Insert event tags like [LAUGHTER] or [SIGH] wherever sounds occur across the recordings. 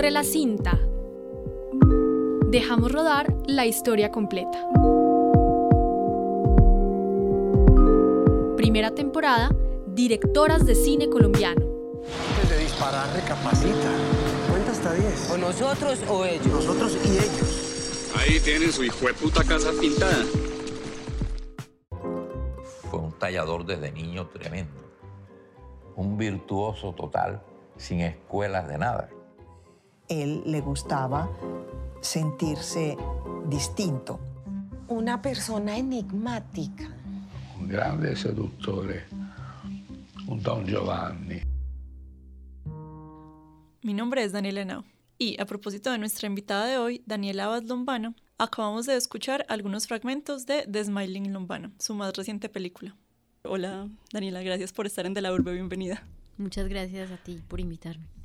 Corre la cinta. Dejamos rodar la historia completa. Primera temporada, directoras de cine colombiano. Antes de disparar, recapacita. Cuenta hasta 10. ¿O nosotros o ellos? Nosotros y ellos. Ahí tienen su hijo de puta casa pintada. Fue un tallador desde niño tremendo. Un virtuoso total, sin escuelas de nada. Él le gustaba sentirse distinto. Una persona enigmática. un grande seduttore, un Don Giovanni. Mi nombre es Daniela Henao y a propósito de nuestra invitada de hoy, Daniela Abad Lombana, acabamos de escuchar algunos fragmentos de The Smiling Lombana, su más reciente película. Hola Daniela, gracias por estar en De la Urbe, bienvenida. Muchas gracias a ti por invitarme.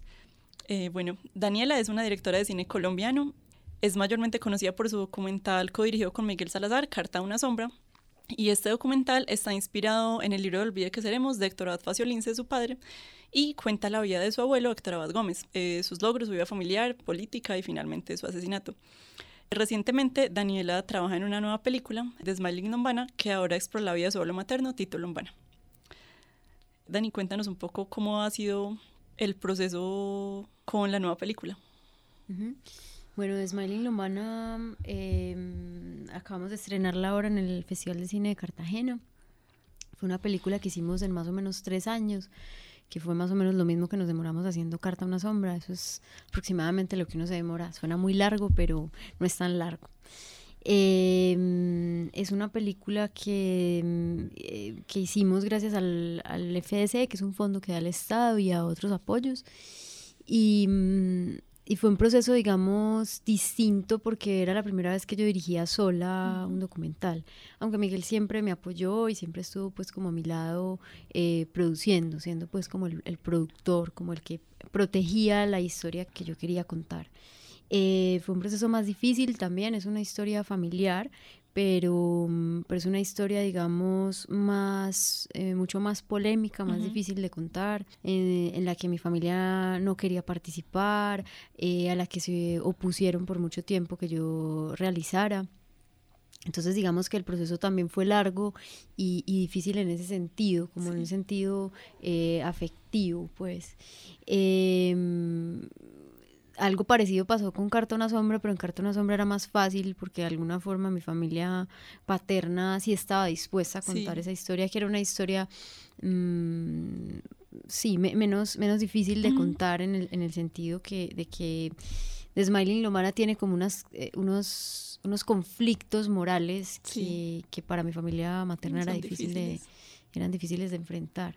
Eh, bueno, Daniela es una directora de cine colombiano, es mayormente conocida por su documental codirigido con Miguel Salazar, Carta a una sombra, y este documental está inspirado en el libro de Olvide que seremos de Héctor Abad Faciolince, su padre, y cuenta la vida de su abuelo, Héctor Abad Gómez, eh, sus logros, su vida familiar, política y finalmente su asesinato. Recientemente, Daniela trabaja en una nueva película, The Smiling Lombana, que ahora explora la vida de su abuelo materno, Tito Lombana. Dani, cuéntanos un poco cómo ha sido el proceso con la nueva película. Ujú. Bueno, The Smiling Lombana, eh, acabamos de estrenarla ahora en el Festival de Cine de Cartagena. Fue una película que hicimos en más o menos tres años, que fue más o menos lo mismo que nos demoramos haciendo Carta a una sombra. Eso es aproximadamente lo que uno se demora. Suena muy largo, pero no es tan largo. Eh, es una película que, mm, eh, que hicimos gracias al, al FDC, que es un fondo que da el Estado y a otros apoyos. Y, mm, y fue un proceso, digamos, distinto porque era la primera vez que yo dirigía sola un documental. Aunque Miguel siempre me apoyó y siempre estuvo pues como a mi lado eh, produciendo, siendo pues como el, el productor, como el que protegía la historia que yo quería contar. Eh, fue un proceso más difícil también, es una historia familiar, pero, mm, pero es una historia, digamos, más, eh, mucho más polémica, más Ujú. difícil de contar, eh, en la que mi familia no quería participar, eh, a la que se opusieron por mucho tiempo que yo realizara. Entonces digamos que el proceso también fue largo y, y difícil en ese sentido, como en un sentido eh, afectivo, pues. Em, algo parecido pasó con Carta a sombra, pero en Carta a sombra era más fácil porque de alguna forma mi familia paterna sí estaba dispuesta a contar Sí. esa historia, que era una historia, mm, sí, me- menos, menos difícil de contar en el, en el sentido que, de que The Smiling Lomana tiene como unas, eh, unos, unos conflictos morales que, Sí. que para mi familia materna era difícil de, eran difíciles de enfrentar.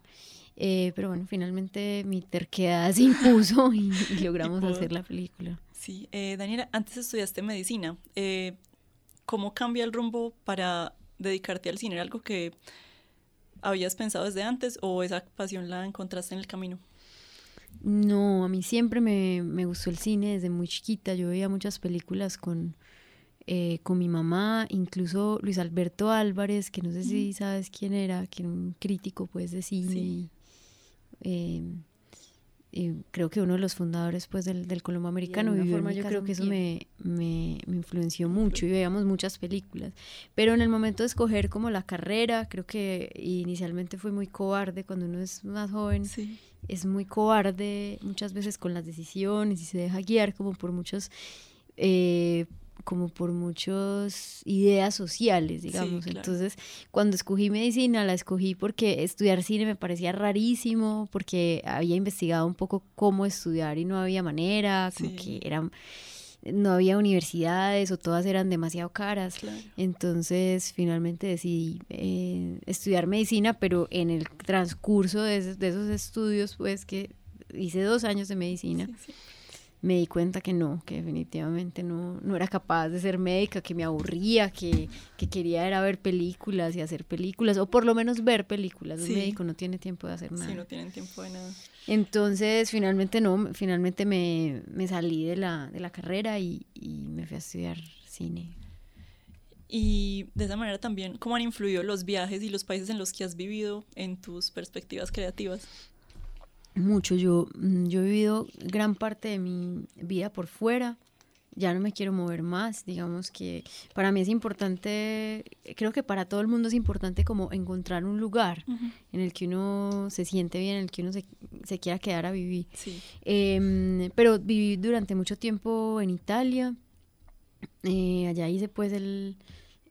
Eh, pero bueno, finalmente mi terquedad se impuso y, y [LAUGHS] logramos hacer la película. Sí, eh, Daniela, antes estudiaste medicina. Eh, ¿Cómo cambia el rumbo para dedicarte al cine? ¿Era algo que habías pensado desde antes o esa pasión la encontraste en el camino? No, a mí siempre me, me gustó el cine desde muy chiquita. Yo veía muchas películas con, eh, con mi mamá, incluso Luis Alberto Álvarez, que no sé si sabes quién era, que era un crítico pues de cine. Sí. Y, eh, y creo que uno de los fundadores pues del, del Colombo Americano alguna vivió en forma mi yo creo que eso me, me, me influenció mucho y veíamos muchas películas. Pero en el momento de escoger como la carrera, creo que inicialmente fue muy cobarde cuando uno es más joven Sí. es muy cobarde muchas veces con las decisiones y se deja guiar como por muchos eh, como por muchas ideas sociales, digamos. claro. Entonces, cuando escogí medicina, la escogí porque estudiar cine me parecía rarísimo, porque había investigado un poco cómo estudiar y no había manera, como Sí. que eran no había universidades o todas eran demasiado caras. Claro. Entonces, finalmente decidí eh, estudiar medicina, pero en el transcurso de, esos- de esos estudios, pues que hice dos años de medicina, sí. Me di cuenta que no, que definitivamente no, no era capaz de ser médica, que me aburría, que, que quería era ver películas y hacer películas, o por lo menos ver películas. Sí. Un médico no tiene tiempo de hacer nada. Sí, no tienen tiempo de nada. Entonces, finalmente no, finalmente me, me salí de la, de la carrera y, y me fui a estudiar cine. Y de esa manera también, ¿cómo han influido los viajes y los países en los que has vivido en tus perspectivas creativas? Mucho. Yo, mm, yo he vivido gran parte de mi vida por fuera. Ya no me quiero mover más. Digamos que para mí es importante, creo que para todo el mundo es importante como encontrar un lugar en el que uno se siente bien, en el que uno se, se quiera quedar a vivir. Sí. Em, pero viví durante mucho tiempo en Italia. Eh, allá hice pues el,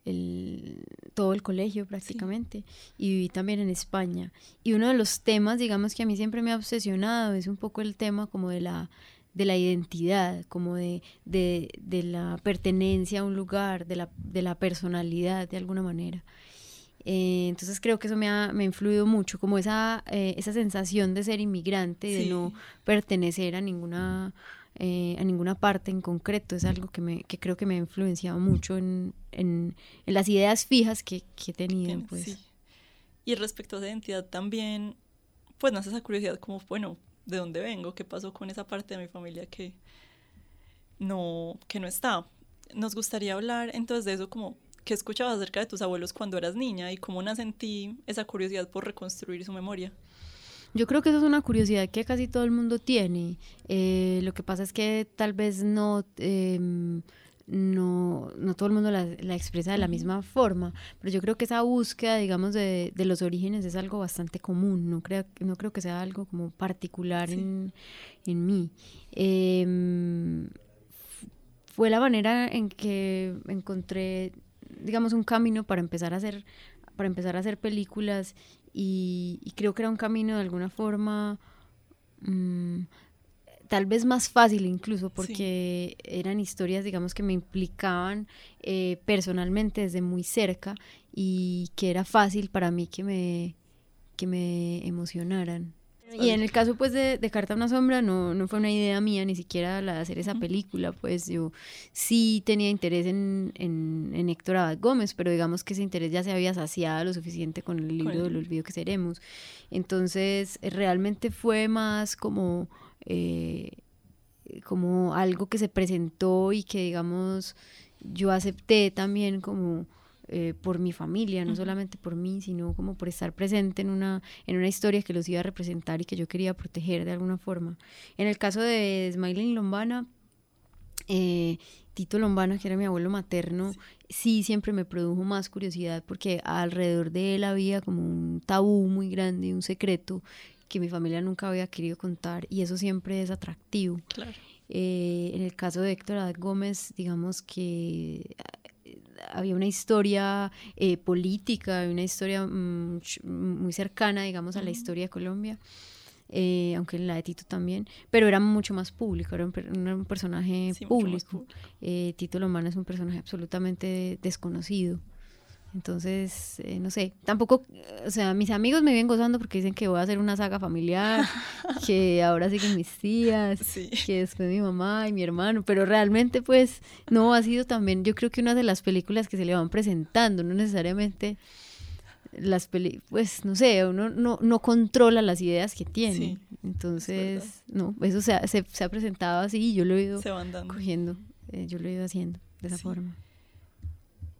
el- todo el colegio prácticamente y viví también en España. Y uno de los temas, digamos que a mí siempre me ha obsesionado, es un poco el tema como de la, de la identidad, como de, de, de la pertenencia a un lugar, de la, de la personalidad de alguna manera. Eh, entonces creo que eso me ha, me ha influido mucho, como esa, eh, esa sensación de ser inmigrante, y de Sí. no pertenecer a ninguna, eh, a ninguna parte en concreto, es algo que, me, que creo que me ha influenciado mucho en, en, en las ideas fijas que, que he tenido. Pues. sí. Y respecto a esa identidad también, pues nace esa curiosidad como, bueno, ¿de dónde vengo? ¿Qué pasó con esa parte de mi familia que no, que no está? Nos gustaría hablar entonces de eso como, ¿qué escuchabas acerca de tus abuelos cuando eras niña y cómo nace en ti esa curiosidad por reconstruir su memoria? Yo creo que eso es una curiosidad que casi todo el mundo tiene. Eh, lo que pasa es que tal vez no, em, no, no todo el mundo la, la expresa de la misma forma, pero yo creo que esa búsqueda, digamos, de, de los orígenes es algo bastante común. No creo, no creo que sea algo como particular en, en mí. F- fue la manera en que encontré, digamos, un camino para empezar a hacer, para empezar a hacer películas y, y creo que era un camino de alguna forma mm, tal vez más fácil incluso porque eran historias digamos que me implicaban eh, personalmente desde muy cerca y que era fácil para mí que me que me emocionaran y en el caso pues de, de Carta a una sombra no, no fue una idea mía ni siquiera la de hacer esa película pues yo sí tenía interés en, en, en Héctor Abad Gómez pero digamos que ese interés ya se había saciado lo suficiente con el libro el- del olvido que seremos. Entonces realmente fue más como eh, como algo que se presentó y que digamos yo acepté también como eh, por mi familia, no solamente por mí, sino como por estar presente en una, en una historia que los iba a representar y que yo quería proteger de alguna forma. En el caso de Smiling Lombana, eh, Tito Lombana, que era mi abuelo materno, sí. siempre me produjo más curiosidad porque alrededor de él había como un tabú muy grande, un secreto que mi familia nunca había querido contar y eso siempre es atractivo. Claro. Eh, en el caso de Héctor Abad Gómez, digamos que había una historia eh, política, una historia mm, ch- muy cercana, digamos, a la historia de Colombia, eh, aunque en la de Tito también, pero era mucho más público, era un, era un personaje Sí, público. Eh, Tito Lombana es un personaje absolutamente desconocido. Entonces, eh, no sé, tampoco, o sea, mis amigos me vienen gozando porque dicen que voy a hacer una saga familiar, [LAUGHS] que ahora siguen mis tías, Sí. que después mi mamá y mi hermano, pero realmente pues no ha sido también, yo creo que una de las películas que se le van presentando, no necesariamente las películas, pues no sé, uno no, no controla las ideas que tiene, Sí, entonces, no, eso se ha, se, se ha presentado así y yo lo he ido cogiendo, eh, yo lo he ido haciendo de esa Sí. forma.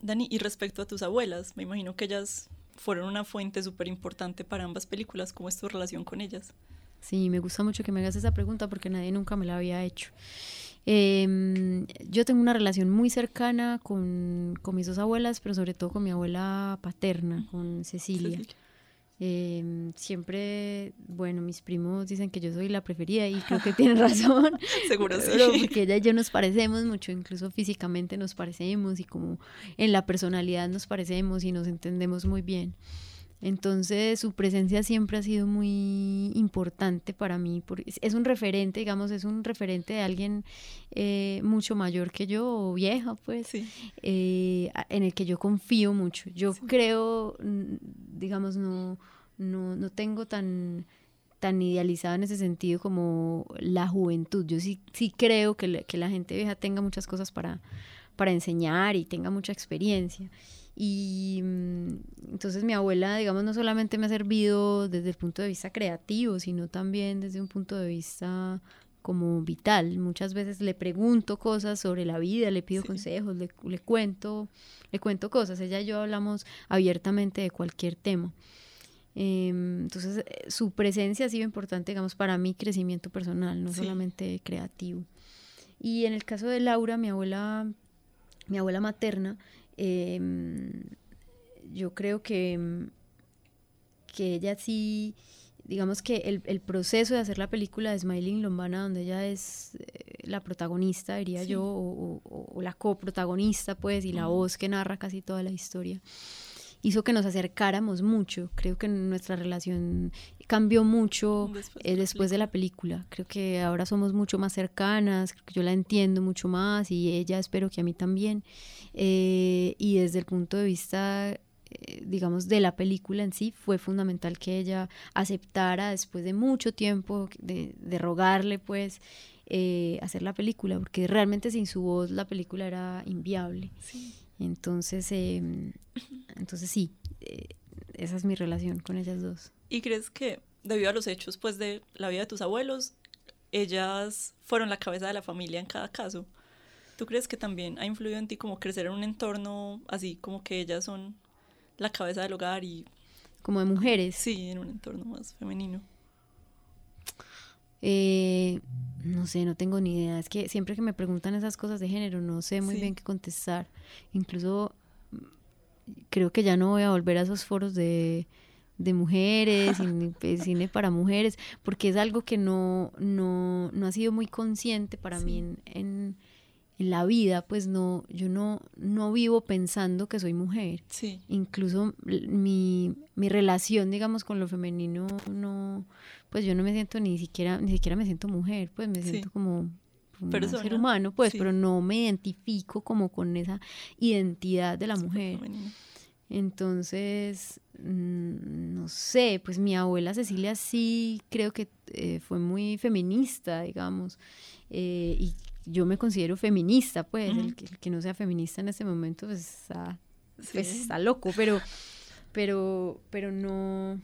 Dani, y respecto a tus abuelas, me imagino que ellas fueron una fuente súper importante para ambas películas. ¿Cómo es tu relación con ellas? Sí, me gusta mucho que me hagas esa pregunta porque nadie nunca me la había hecho. Em, yo tengo una relación muy cercana con, con mis dos abuelas, pero sobre todo con mi abuela paterna, con Cecilia. Cecilia. Em, siempre, bueno, mis primos dicen que yo soy la preferida y creo que tienen razón. [LAUGHS] Seguro sí. Pero porque ella y yo nos parecemos mucho, incluso físicamente nos parecemos y como en la personalidad nos parecemos y nos entendemos muy bien. Entonces su presencia siempre ha sido muy importante para mí. por- es- un referente, digamos, es un referente de alguien eh, mucho mayor que yo, o vieja, pues, Sí. eh, en el que yo confío mucho. Yo creo, digamos, no, no, no tengo tan tan idealizada en ese sentido como la juventud. Yo sí, sí creo que, la- que la gente vieja tenga muchas cosas para, para enseñar y tenga mucha experiencia. Y mm, entonces mi abuela, digamos, no solamente me ha servido desde el punto de vista creativo, sino también desde un punto de vista como vital. Muchas veces le pregunto cosas sobre la vida, le pido Sí. consejos, le, le cuento, le cuento cosas. Ella y yo hablamos abiertamente de cualquier tema. Em, entonces, eh, su presencia ha sido importante, digamos, para mi crecimiento personal, no Sí. solamente creativo. Y en el caso de Laura, mi abuela, mi abuela materna, em, yo creo que, em, que ella sí, digamos que el, el proceso de hacer la película de Smiling Lombana, donde ella es eh, la protagonista, diría Sí. yo, o, o- o la coprotagonista, pues, y la voz que narra casi toda la historia, hizo que nos acercáramos mucho. Creo que nuestra relación cambió mucho Después eh, después de la película. Creo que ahora somos mucho más cercanas, creo que yo la entiendo mucho más y ella espero que a mí también. Eh, y desde el punto de vista, eh, digamos, de la película en sí, fue fundamental que ella aceptara después de mucho tiempo de, de rogarle, pues, eh, hacer la película, porque realmente sin su voz la película era inviable. Sí. Entonces, em, entonces sí, eh, esa es mi relación con ellas dos. ¿Y crees que debido a los hechos pues de la vida de tus abuelos, ellas fueron la cabeza de la familia en cada caso? ¿Tú crees que también ha influido en ti como crecer en un entorno así, como que ellas son la cabeza del hogar y Como de mujeres. sí, en un entorno más femenino? Eh, no sé, no tengo ni idea. Es que siempre que me preguntan esas cosas de género, no sé muy Sí. bien qué contestar. Incluso mm, creo que ya no voy a volver a esos foros de, de mujeres, ni- pues, [LAUGHS] cine para mujeres, porque es algo que no, no, no ha sido muy consciente para mí Sí. en, en, en la vida. Pues no, yo no, no vivo pensando que soy mujer Sí, incluso mi, mi relación, digamos, con lo femenino, no, pues yo no me siento ni siquiera, ni siquiera me siento mujer, pues me Sí. siento como un ser humano, pues, sí. pero no me identifico como con esa identidad de la mujer. Entonces, mm, no sé, pues mi abuela Cecilia sí creo que eh, fue muy feminista, digamos, eh, y yo me considero feminista, pues, el, que, el que no sea feminista en este momento, pues está, pues, está loco, pero, pero, pero no,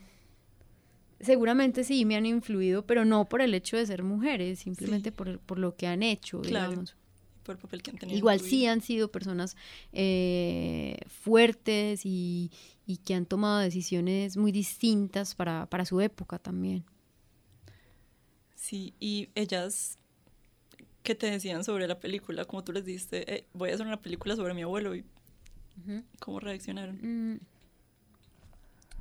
seguramente sí me han influido, pero no por el hecho de ser mujeres, simplemente Sí. por, por lo que han hecho, Claro. digamos. Por el papel que han tenido. en Igual sí han sido personas eh, fuertes y, y que han tomado decisiones muy distintas para, para su época también. Sí, y ellas, ¿qué te decían sobre la película? Como tú les diste, "Eh, voy a hacer una película sobre mi abuelo y cómo reaccionaron. Mm.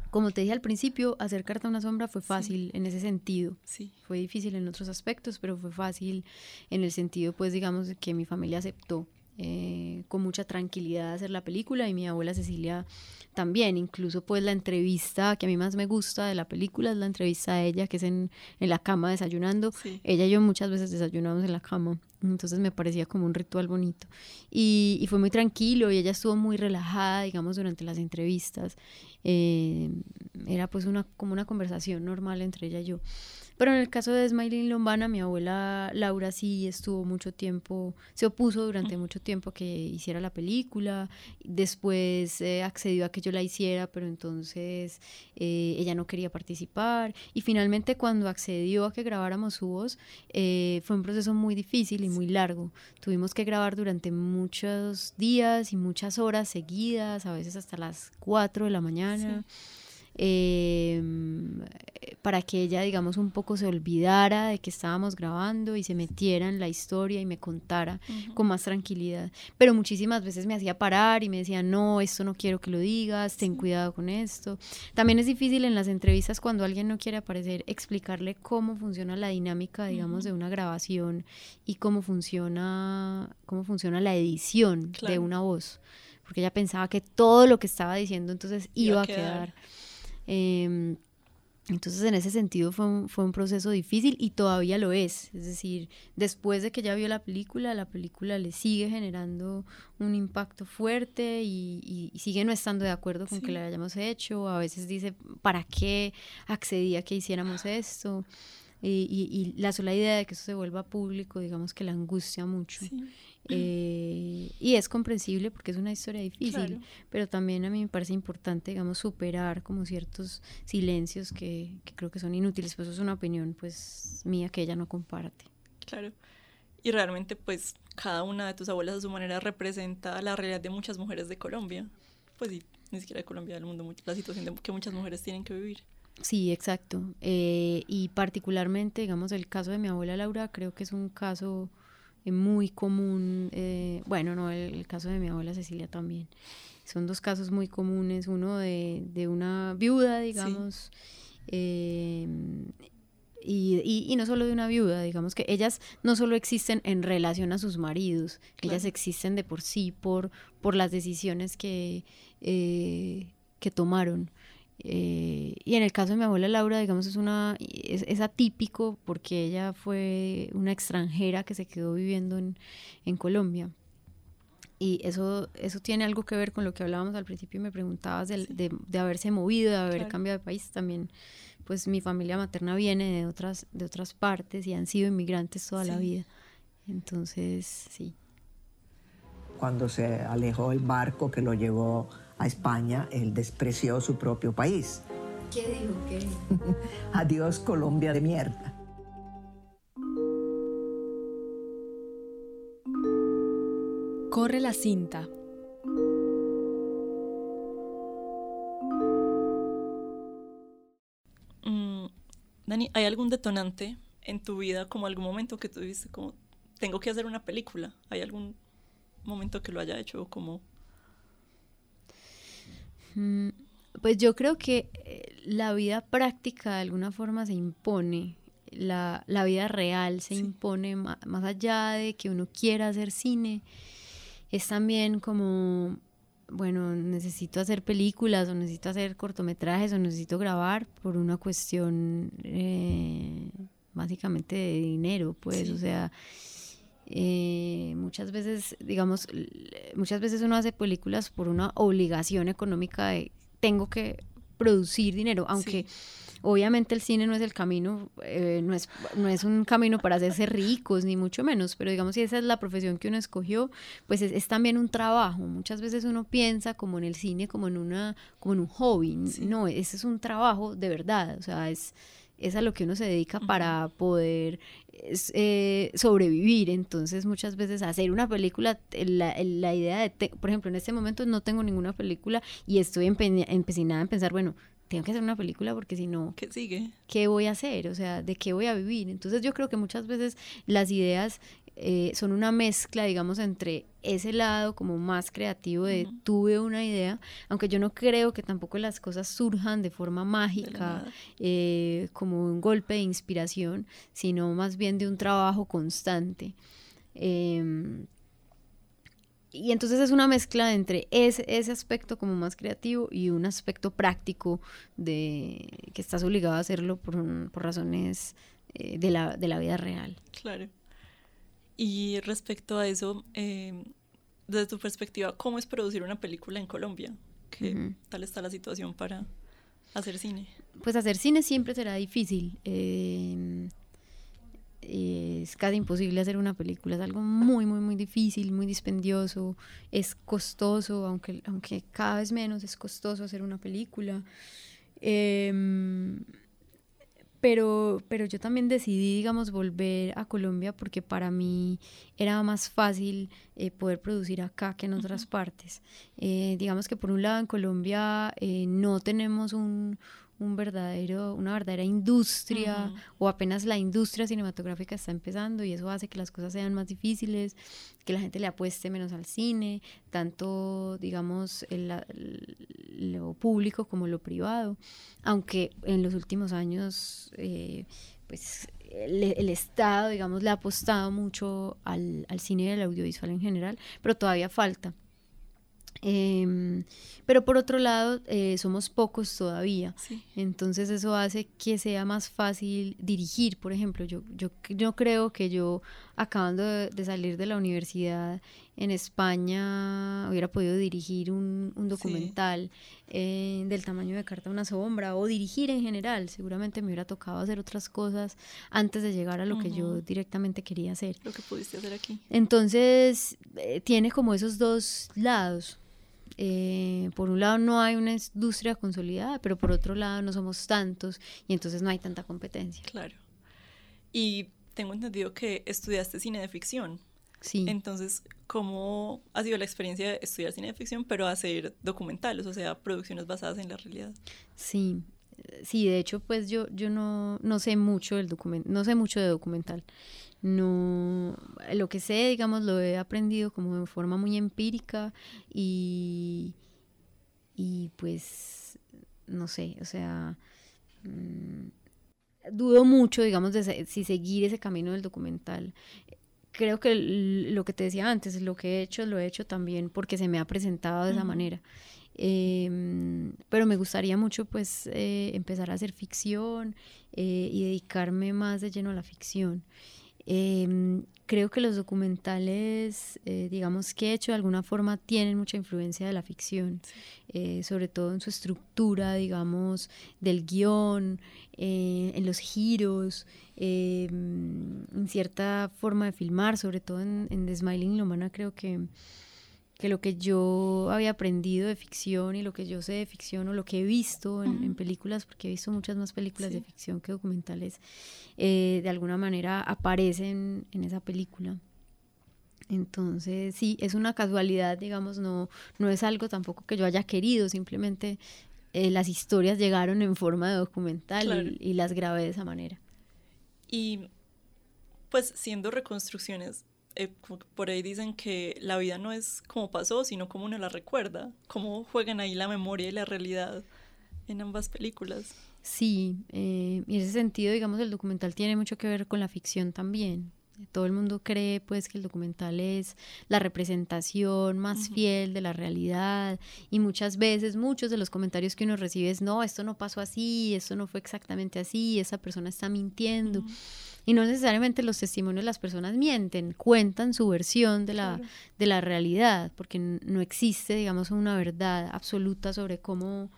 Como te dije al principio, hacer Carta a una sombra fue fácil en ese sentido. Sí, Fue difícil en otros aspectos, pero fue fácil en el sentido, pues, digamos, que mi familia aceptó eh, con mucha tranquilidad hacer la película y mi abuela Cecilia también. Incluso, pues, la entrevista que a mí más me gusta de la película es la entrevista a ella, que es en, en la cama desayunando. sí. Ella y yo muchas veces desayunamos en la cama, entonces me parecía como un ritual bonito. Y, y fue muy tranquilo y ella estuvo muy relajada, digamos, durante las entrevistas. Eh, era pues una, como una conversación normal entre ella y yo. Pero en el caso de Smiling Lombana, mi abuela Laura sí estuvo mucho tiempo, se opuso durante mucho tiempo a que hiciera la película, después eh, accedió a que yo la hiciera, pero entonces eh, ella no quería participar. Y finalmente cuando accedió a que grabáramos su voz, eh, fue un proceso muy difícil y muy largo. Tuvimos que grabar durante muchos días y muchas horas seguidas, a veces hasta las 4 de la mañana eh, para que ella, digamos, un poco se olvidara de que estábamos grabando y se metiera en la historia y me contara con más tranquilidad. Pero muchísimas veces me hacía parar y me decía, no, esto no quiero que lo digas, ten cuidado con esto. También es difícil en las entrevistas cuando alguien no quiere aparecer, explicarle cómo funciona la dinámica, digamos, de una grabación y cómo funciona, cómo funciona la edición de una voz. Porque ella pensaba que todo lo que estaba diciendo entonces Iba iba, a a quedar. quedar. Em, entonces, en ese sentido fue un, fue un proceso difícil y todavía lo es. Es decir, después de que ya vio la película, la película le sigue generando un impacto fuerte y, y- y sigue no estando de acuerdo con Sí. que lo hayamos hecho. A veces dice, ¿para qué accedí a que hiciéramos esto? Y, y- y la sola idea de que eso se vuelva público, digamos que la angustia mucho. Sí. Eh, y es comprensible porque es una historia difícil, Claro. pero también a mí me parece importante, digamos, superar como ciertos silencios que, que creo que son inútiles, pues eso es una opinión pues mía que ella no comparte. Claro. Y realmente, pues, cada una de tus abuelas a su manera representa la realidad de muchas mujeres de Colombia. Pues sí, ni siquiera de Colombia, del mundo, mu- la situación de- que muchas mujeres tienen que vivir. Sí, exacto. Eh, y particularmente, digamos, el caso de mi abuela Laura, creo que es un caso muy común. eh, bueno, no, el, el caso de mi abuela Cecilia también. Son dos casos muy comunes. Uno de, de una viuda, digamos. eh, y, y- y no solo de una viuda, digamos que ellas no solo existen en relación a sus maridos, ellas existen de por sí por, por las decisiones que, eh, que tomaron. Eh, y en el caso de mi abuela Laura, digamos, es, una, es, es atípico porque ella fue una extranjera que se quedó viviendo en, en Colombia. Y eso, eso tiene algo que ver con lo que hablábamos al principio y me preguntabas del- de, de haberse movido, de haber Claro. cambiado de país. También, pues mi familia materna viene de otras, de otras partes y han sido inmigrantes toda la Sí. vida. Entonces, sí. Cuando se alejó el barco que lo llevó a España, él despreció su propio país. ¿Qué dijo? ¿Qué? [LAUGHS] Adiós Colombia de mierda. Corre la cinta. Mm, Dani, ¿hay algún detonante en tu vida, como algún momento que tú dices, como, tengo que hacer una película? ¿Hay algún momento que lo haya hecho como... Pues yo creo que eh, la vida práctica de alguna forma se impone, la, la vida real se impone más allá de que uno quiera hacer cine, es también como, bueno, necesito hacer películas o necesito hacer cortometrajes o necesito grabar por una cuestión eh, básicamente de dinero, pues, o sea, eh, muchas veces, digamos, muchas veces uno hace películas por una obligación económica de tengo que producir dinero, aunque obviamente el cine no es el camino, eh, no, es, no es un camino para hacerse ricos, ni mucho menos, pero digamos, si esa es la profesión que uno escogió, pues es, es también un trabajo. Muchas veces uno piensa como en el cine, como en, una, como en un hobby. No, ese es un trabajo de verdad, o sea, es, es a lo que uno se dedica para poder eh, sobrevivir. Entonces, muchas veces hacer una película, eh, la, la idea de, te- por ejemplo, en este momento no tengo ninguna película y estoy empeña- empecinada en pensar, bueno, tengo que hacer una película porque si no, ¿Qué sigue? ¿qué voy a hacer? O sea, ¿de qué voy a vivir? Entonces yo creo que muchas veces las ideas eh, son una mezcla, digamos, entre ese lado como más creativo de tuve una idea, aunque yo no creo que tampoco las cosas surjan de forma mágica, eh, como un golpe de inspiración, sino más bien de un trabajo constante. Em, y entonces es una mezcla entre ese, ese aspecto como más creativo y un aspecto práctico de que estás obligado a hacerlo por, por razones eh, de, la, de la vida real. Claro. Y respecto a eso, eh, desde tu perspectiva, ¿cómo es producir una película en Colombia? ¿Qué tal está la situación para hacer cine? Pues hacer cine siempre será difícil. eh, es casi imposible hacer una película, es algo muy, muy, muy difícil, muy dispendioso, es costoso, aunque, aunque cada vez menos es costoso hacer una película. Em, pero, pero yo también decidí, digamos, volver a Colombia porque para mí era más fácil eh, poder producir acá que en otras partes. Eh, digamos que por un lado en Colombia eh, no tenemos un, un verdadero, una verdadera industria o apenas la industria cinematográfica está empezando y eso hace que las cosas sean más difíciles, que la gente le apueste menos al cine, tanto digamos el- lo público como lo privado, aunque en los últimos años eh, pues el, el Estado digamos le ha apostado mucho al, al cine y al audiovisual en general, pero todavía falta. Em, pero por otro lado, eh, somos pocos todavía. Sí. Entonces eso hace que sea más fácil dirigir, por ejemplo. Yo, yo, yo creo que yo, acabando de, de salir de la universidad en España, hubiera podido dirigir un, un documental eh, del tamaño de Carta a una sombra o dirigir en general. Seguramente me hubiera tocado hacer otras cosas antes de llegar a lo que yo directamente quería hacer. Lo que pudiste hacer aquí. Entonces, eh, tiene como esos dos lados. Eh, por un lado no hay una industria consolidada, pero por otro lado no somos tantos y entonces no hay tanta competencia. Claro. Y tengo entendido que estudiaste cine de ficción. Sí. Entonces, ¿cómo ha sido la experiencia de estudiar cine de ficción, pero hacer documentales, o sea, producciones basadas en la realidad? Sí, sí, de hecho, pues yo, yo no, no sé mucho del documental, no sé mucho de documental. No, lo que sé, digamos, lo he aprendido como de forma muy empírica y, y pues, no sé, o sea, mm, dudo mucho, digamos, de si seguir ese camino del documental. Creo que lo que te decía antes, lo que he hecho, lo he hecho también porque se me ha presentado de esa manera. Em, pero me gustaría mucho pues eh, empezar a hacer ficción eh, y dedicarme más de lleno a la ficción. Creo que los documentales, eh, digamos que he hecho de alguna forma, tienen mucha influencia de la ficción, sobre todo en su estructura, digamos, del guion, en los giros, em, en cierta forma de filmar, sobre todo en, en The Smiling Lomana creo que que lo que yo había aprendido de ficción y lo que yo sé de ficción o lo que he visto en, películas, porque he visto muchas más películas de ficción que documentales, eh, de alguna manera aparecen en esa película. Entonces, sí, es una casualidad, digamos, no, no es algo tampoco que yo haya querido, simplemente eh, las historias llegaron en forma de documental y, y las grabé de esa manera. Y pues siendo reconstrucciones, eh, por ahí dicen que la vida no es como pasó, sino como uno la recuerda, cómo juegan ahí la memoria y la realidad en ambas películas. Sí, eh, y en ese sentido, digamos, el documental tiene mucho que ver con la ficción también. Todo el mundo cree pues que el documental es la representación más fiel de la realidad y muchas veces muchos de los comentarios que uno recibe es no, esto no pasó así, esto no fue exactamente así, esa persona está mintiendo. Y no necesariamente los testimonios de las personas mienten, cuentan su versión de la, de la realidad, porque no existe, digamos, una verdad absoluta sobre cómo,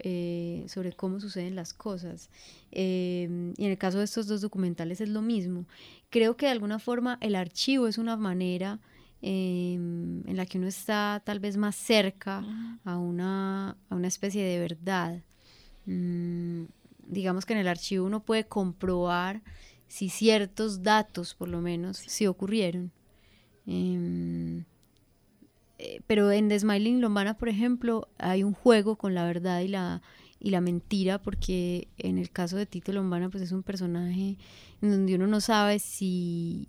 eh, sobre cómo suceden las cosas. Em, y en el caso de estos dos documentales es lo mismo. Creo que de alguna forma el archivo es una manera em, en la que uno está tal vez más cerca a una, a una especie de verdad. Mm, digamos que en el archivo uno puede comprobar si ciertos datos, por lo menos, sí, ocurrieron. Em, eh, pero en The Smiling Lombana, por ejemplo, hay un juego con la verdad y la, y la mentira, porque en el caso de Tito Lombana, pues es un personaje en donde uno no sabe si,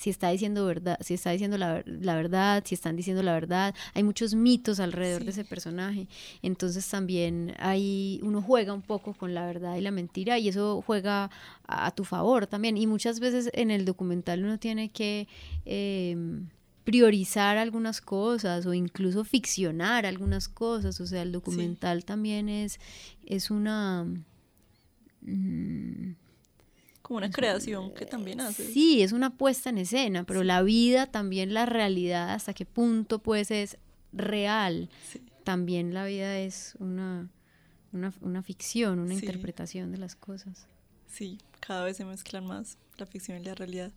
si está diciendo verdad, si está diciendo la, verdad, si están diciendo la verdad. Hay muchos mitos alrededor de ese personaje. Entonces también hay, uno juega un poco con la verdad y la mentira y eso juega a, tu favor también. Y muchas veces en el documental uno tiene que em, priorizar algunas cosas o incluso ficcionar algunas cosas. O sea, el documental también es, es una... Mm, como una creación que también hace. Sí, es una puesta en escena, pero la vida, también la realidad, hasta qué punto pues es real. También la vida es una, una, ficción, una interpretación de las cosas. Sí, cada vez se mezclan más la ficción y la realidad.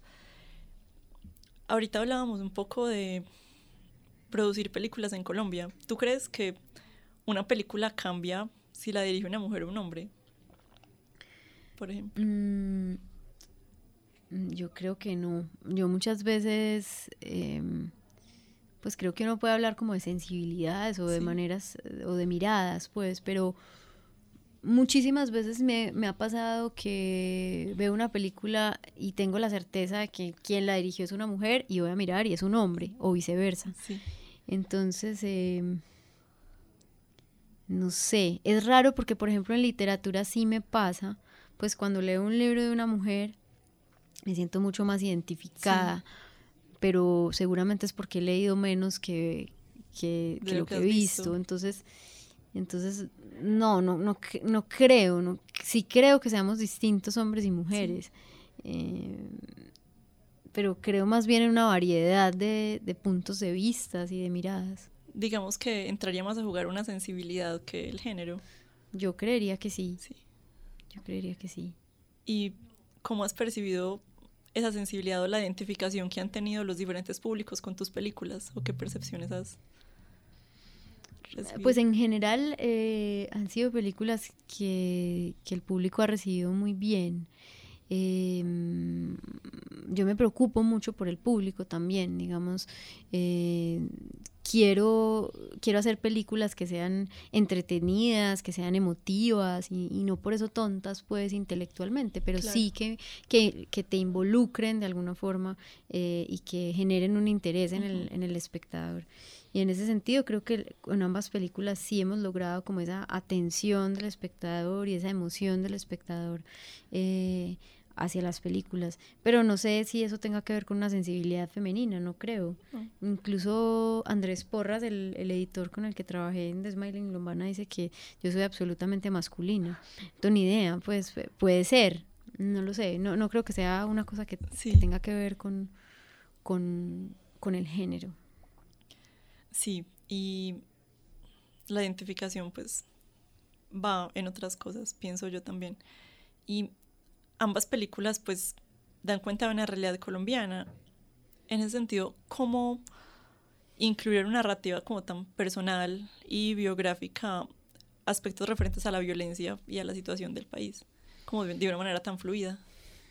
Ahorita hablábamos un poco de producir películas en Colombia. ¿Tú crees que una película cambia si la dirige una mujer o un hombre? Por ejemplo? Mm, mm, yo creo que no. Yo muchas veces, em, pues creo que uno puede hablar como de sensibilidades o de maneras eh, o de miradas, pues, pero muchísimas veces me, me, ha pasado que veo una película y tengo la certeza de que quien la dirigió es una mujer y voy a mirar y es un hombre o viceversa. Entonces, em, no sé, es raro porque por ejemplo en literatura sí me pasa pues cuando leo un libro de una mujer me siento mucho más identificada, pero seguramente es porque he leído menos que, lo, que, he visto. Entonces, entonces no, no, no, no creo, no, sí creo que seamos distintos hombres y mujeres. Eh, pero creo más bien en una variedad de, de, puntos de vista y de miradas. Digamos que entraría más a jugar una sensibilidad que el género. Yo creería que sí. sí. Yo creería que sí. ¿Y cómo has percibido esa sensibilidad o la identificación que han tenido los diferentes públicos con tus películas o qué percepciones has Pues en general eh, han sido películas que, que, el público ha recibido muy bien. Em, yo me preocupo mucho por el público también, digamos, eh, quiero, quiero hacer películas que sean entretenidas, que sean emotivas y, no por eso tontas, pues, intelectualmente, pero sí que, que, que, te involucren de alguna forma eh, y que generen un interés en, el, en el espectador. Y en ese sentido creo que en ambas películas sí hemos logrado como esa atención del espectador y esa emoción del espectador. Eh, hacia las películas. Pero no sé si eso tenga que ver con una sensibilidad femenina, no creo. Incluso Andrés Porras, el, editor con el que trabajé en The Smiling Lombana, dice que yo soy absolutamente masculina. Tengo ni idea, pues puede ser, no lo sé. No, no creo que sea una cosa que, tenga que ver con, con, con el género. Sí, y la identificación pues va en otras cosas, pienso yo también. Y ambas películas pues dan cuenta de una realidad colombiana. En ese sentido, ¿cómo incluir una narrativa como tan personal y biográfica aspectos referentes a la violencia y a la situación del país? Como de, una manera tan fluida.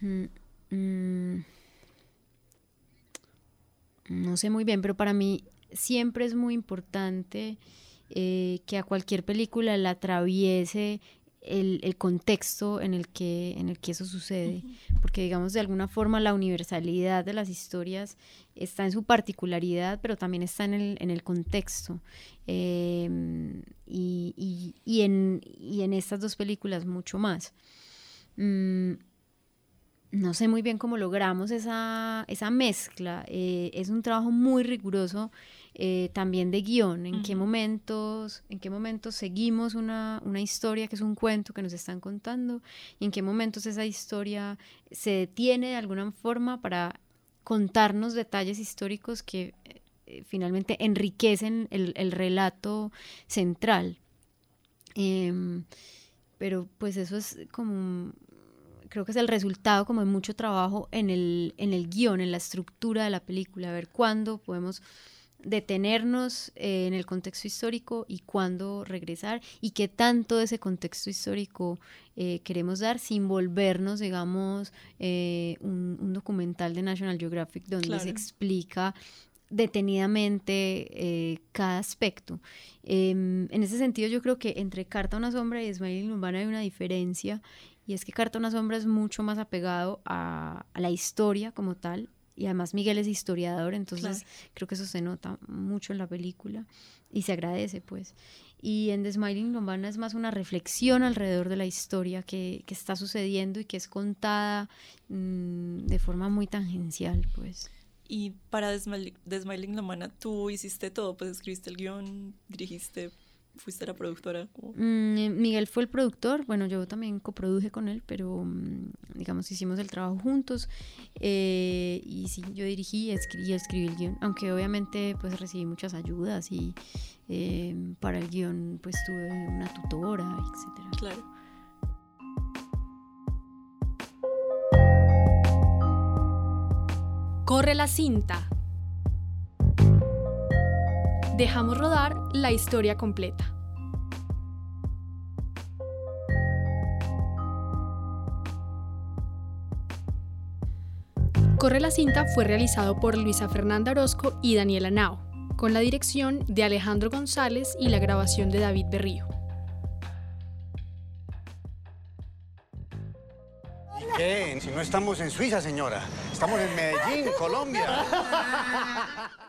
Mm, mm. no sé muy bien, pero para mí siempre es muy importante eh, que a cualquier película la atraviese el, contexto en el, que, en el que eso sucede, porque digamos de alguna forma la universalidad de las historias está en su particularidad, pero también está en el, en el contexto. Em, y, en, en, estas dos películas mucho más. Mm, no sé muy bien cómo logramos esa, esa mezcla. Eh, es un trabajo muy riguroso eh, también de guion, en qué momentos, en qué momentos seguimos una, una, historia que es un cuento que nos están contando y en qué momentos esa historia se detiene de alguna forma para contarnos detalles históricos que eh, finalmente enriquecen el, el relato central. Em, pero pues eso es como creo que es el resultado como de mucho trabajo en el, en el guion, en la estructura de la película, a ver cuándo podemos detenernos eh, en el contexto histórico y cuándo regresar y qué tanto de ese contexto histórico eh, queremos dar sin volvernos, digamos, eh, un, documental de National Geographic donde se explica detenidamente cada aspecto. Em, en ese sentido yo creo que entre Carta a una sombra y Smiling Urbana hay una diferencia y es que Carta a una sombra es mucho más apegado a, a la historia como tal y además Miguel es historiador, entonces creo que eso se nota mucho en la película y se agradece pues. Y en The Smiling Lombana es más una reflexión alrededor de la historia que, que está sucediendo y que es contada mm, de forma muy tangencial pues. Y para The Smiling, Lombana tú hiciste todo, pues escribiste el guion, dirigiste, fuiste la productora? Mm, eh, Miguel fue el productor, bueno, yo también coproduje con él, pero mm, digamos hicimos el trabajo juntos eh, y sí, yo dirigí y escribí, escribí el guion, aunque obviamente pues recibí muchas ayudas y eh, para el guion pues tuve una tutora, etcétera. Claro. Corre la cinta dejamos rodar la historia completa. Corre la cinta fue realizado por Luisa Fernanda Orozco y Daniela Nao, con la dirección de Alejandro González y la grabación de David Berrío. ¿Y qué? Si no estamos en Suiza, señora. Estamos en Medellín, Colombia. [LAUGHS]